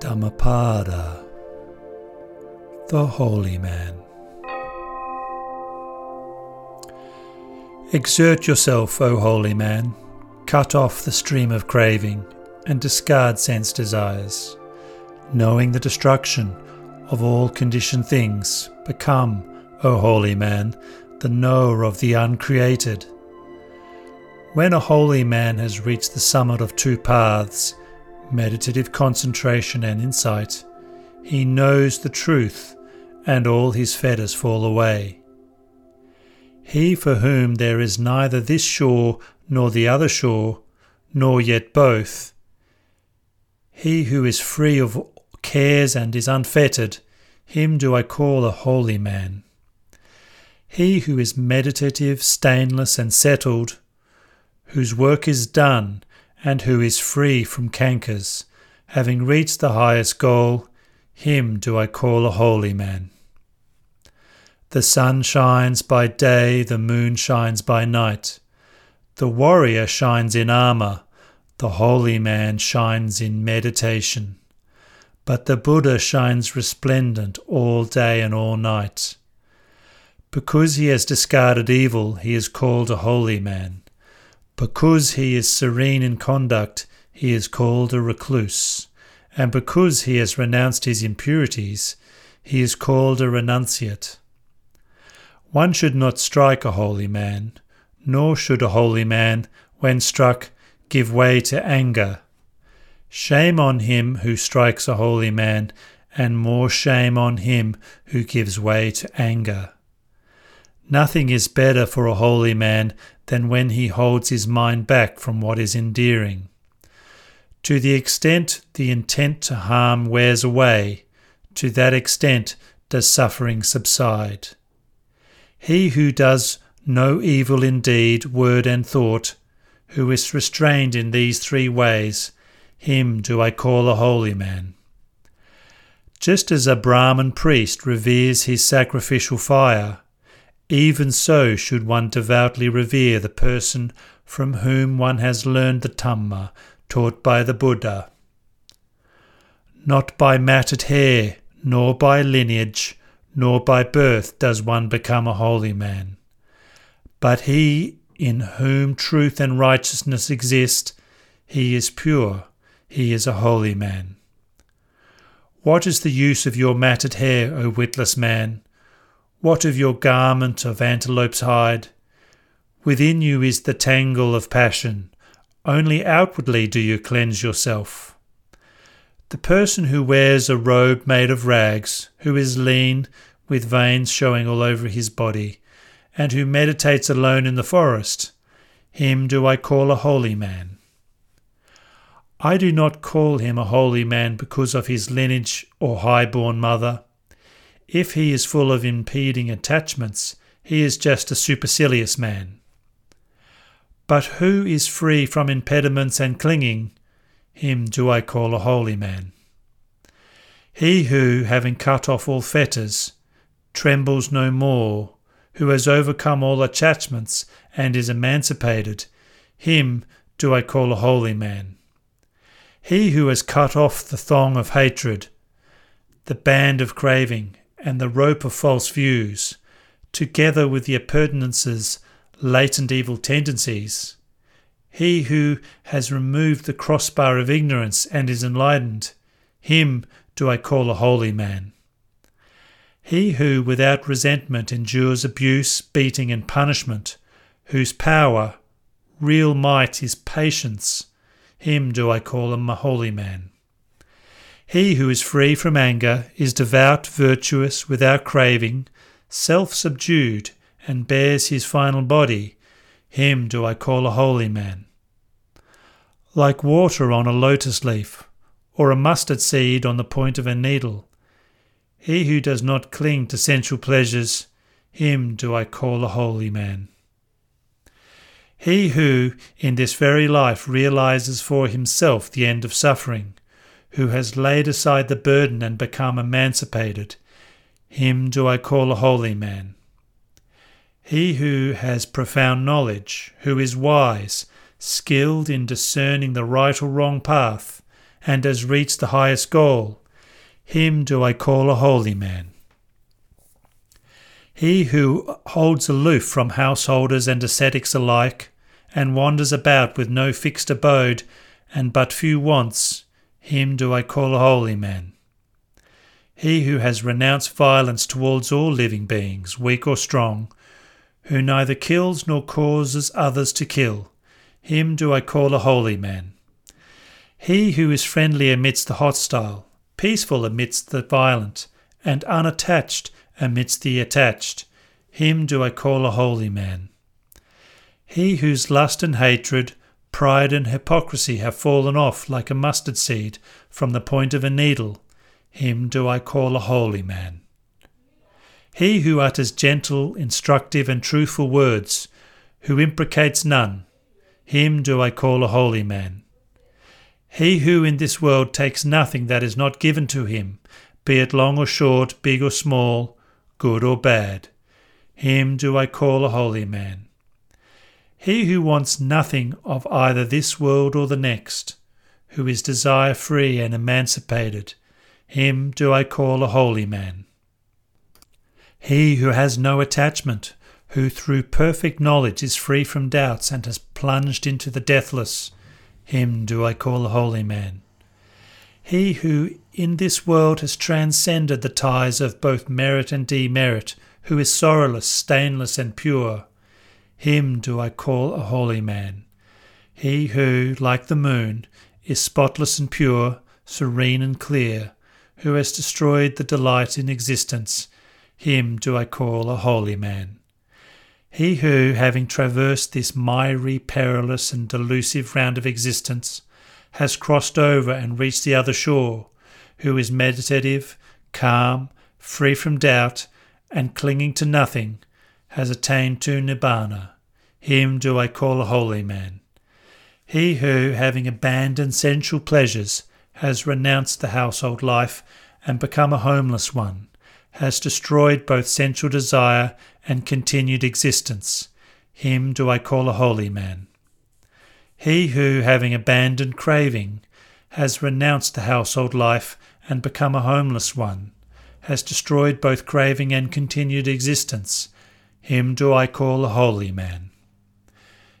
Dhammapada, the holy man. Exert yourself, O holy man, cut off the stream of craving and discard sense desires. Knowing the destruction of all conditioned things, become, O holy man, the knower of the uncreated. When a holy man has reached the summit of two paths, meditative concentration and insight, he knows the truth, and all his fetters fall away. He for whom there is neither this shore nor the other shore, nor yet both, he who is free of cares and is unfettered, him do I call a holy man. He who is meditative, stainless, and settled, whose work is done, and who is free from cankers, having reached the highest goal, him do I call a holy man. The sun shines by day, the moon shines by night. The warrior shines in armour, the holy man shines in meditation. But the Buddha shines resplendent all day and all night. Because he has discarded evil, he is called a holy man. Because he is serene in conduct, he is called a recluse, and because he has renounced his impurities, he is called a renunciate. One should not strike a holy man, nor should a holy man, when struck, give way to anger. Shame on him who strikes a holy man, and more shame on him who gives way to anger. Nothing is better for a holy man than when he holds his mind back from what is endearing. To the extent the intent to harm wears away, to that extent does suffering subside. He who does no evil in deed, word, and thought, who is restrained in these three ways, him do I call a holy man. Just as a Brahman priest reveres his sacrificial fire, even so should one devoutly revere the person from whom one has learned the Dhamma taught by the Buddha. Not by matted hair, nor by lineage, nor by birth does one become a holy man. But he in whom truth and righteousness exist, he is pure, he is a holy man. What is the use of your matted hair, O witless man? What of your garment of antelope's hide? Within you is the tangle of passion. Only outwardly do you cleanse yourself. The person who wears a robe made of rags, who is lean, with veins showing all over his body, and who meditates alone in the forest, him do I call a holy man. I do not call him a holy man because of his lineage or high born mother if he is full of impeding attachments, he is just a supercilious man. But who is free from impediments and clinging, him do I call a holy man. He who, having cut off all fetters, trembles no more, who has overcome all attachments and is emancipated, him do I call a holy man. He who has cut off the thong of hatred, the band of craving, and the rope of false views, together with the appurtenances, latent evil tendencies. He who has removed the crossbar of ignorance and is enlightened, him do I call a holy man. He who without resentment endures abuse, beating, and punishment, whose power, real might is patience, him do I call a holy man. He who is free from anger is devout, virtuous, without craving, self subdued, and bears his final body. Him do I call a holy man. Like water on a lotus leaf, or a mustard seed on the point of a needle, he who does not cling to sensual pleasures, him do I call a holy man. He who, in this very life, realizes for himself the end of suffering, who has laid aside the burden and become emancipated. Him do I call a holy man. He who has profound knowledge, who is wise, skilled in discerning the right or wrong path, and has reached the highest goal, him do I call a holy man. He who holds aloof from householders and ascetics alike, and wanders about with no fixed abode and but few wants, him do I call a holy man. He who has renounced violence towards all living beings, weak or strong, who neither kills nor causes others to kill, him do I call a holy man. He who is friendly amidst the hostile, peaceful amidst the violent, and unattached amidst the attached, him do I call a holy man. He whose lust and hatred, pride and hypocrisy have fallen off like a mustard seed from the point of a needle, him do I call a holy man. He who utters gentle, instructive, and truthful words, who imprecates none, him do I call a holy man. He who in this world takes nothing that is not given to him, be it long or short, big or small, good or bad, him do I call a holy man. He who wants nothing of either this world or the next, who is desire free and emancipated, him do I call a holy man. He who has no attachment, who through perfect knowledge is free from doubts and has plunged into the deathless, him do I call a holy man. He who in this world has transcended the ties of both merit and demerit, who is sorrowless, stainless, and pure, him do I call a holy man. He who, like the moon, is spotless and pure, serene and clear, who has destroyed the delight in existence, him do I call a holy man. He who, having traversed this miry, perilous, and delusive round of existence, has crossed over and reached the other shore, who is meditative, calm, free from doubt, and clinging to nothing, has attained to Nibbana. Him do I call a holy man. He who, having abandoned sensual pleasures, has renounced the household life and become a homeless one, has destroyed both sensual desire and continued existence. Him do I call a holy man. He who, having abandoned craving, has renounced the household life and become a homeless one, has destroyed both craving and continued existence. Him do I call a holy man.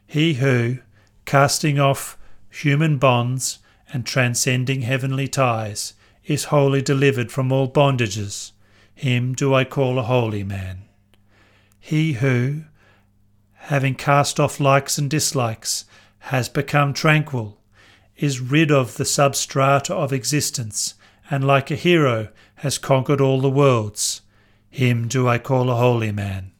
He who, casting off human bonds and transcending heavenly ties, is wholly delivered from all bondages, him do I call a holy man. He who, having cast off likes and dislikes, has become tranquil, is rid of the substrata of existence, and like a hero has conquered all the worlds. Him do I call a holy man.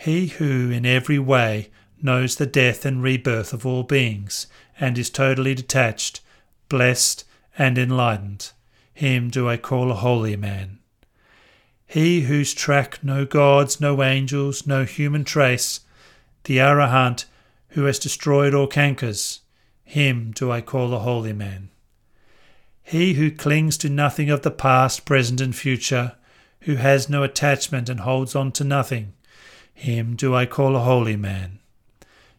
He who in every way knows the death and rebirth of all beings, and is totally detached, blessed, and enlightened, him do I call a holy man. He whose track no gods, no angels, no human trace, the Arahant who has destroyed all cankers, him do I call a holy man. He who clings to nothing of the past, present, and future, who has no attachment and holds on to nothing, him do I call a holy man.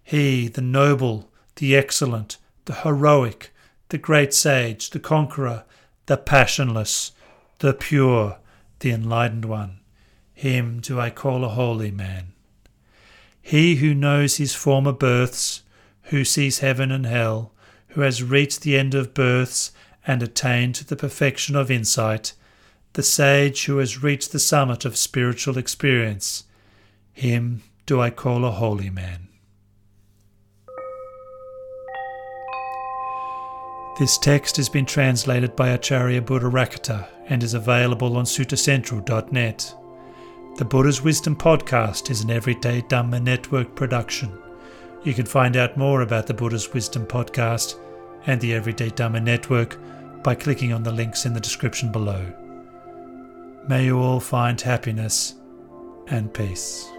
He, the noble, the excellent, the heroic, the great sage, the conqueror, the passionless, the pure, the enlightened one, him do I call a holy man. He who knows his former births, who sees heaven and hell, who has reached the end of births and attained to the perfection of insight, the sage who has reached the summit of spiritual experience, him do I call a holy man. This text has been translated by Acharya Buddharakkhita and is available on suttacentral.net. The Buddha's Wisdom podcast is an Everyday Dhamma Network production. You can find out more about the Buddha's Wisdom podcast and the Everyday Dhamma Network by clicking on the links in the description below. May you all find happiness and peace.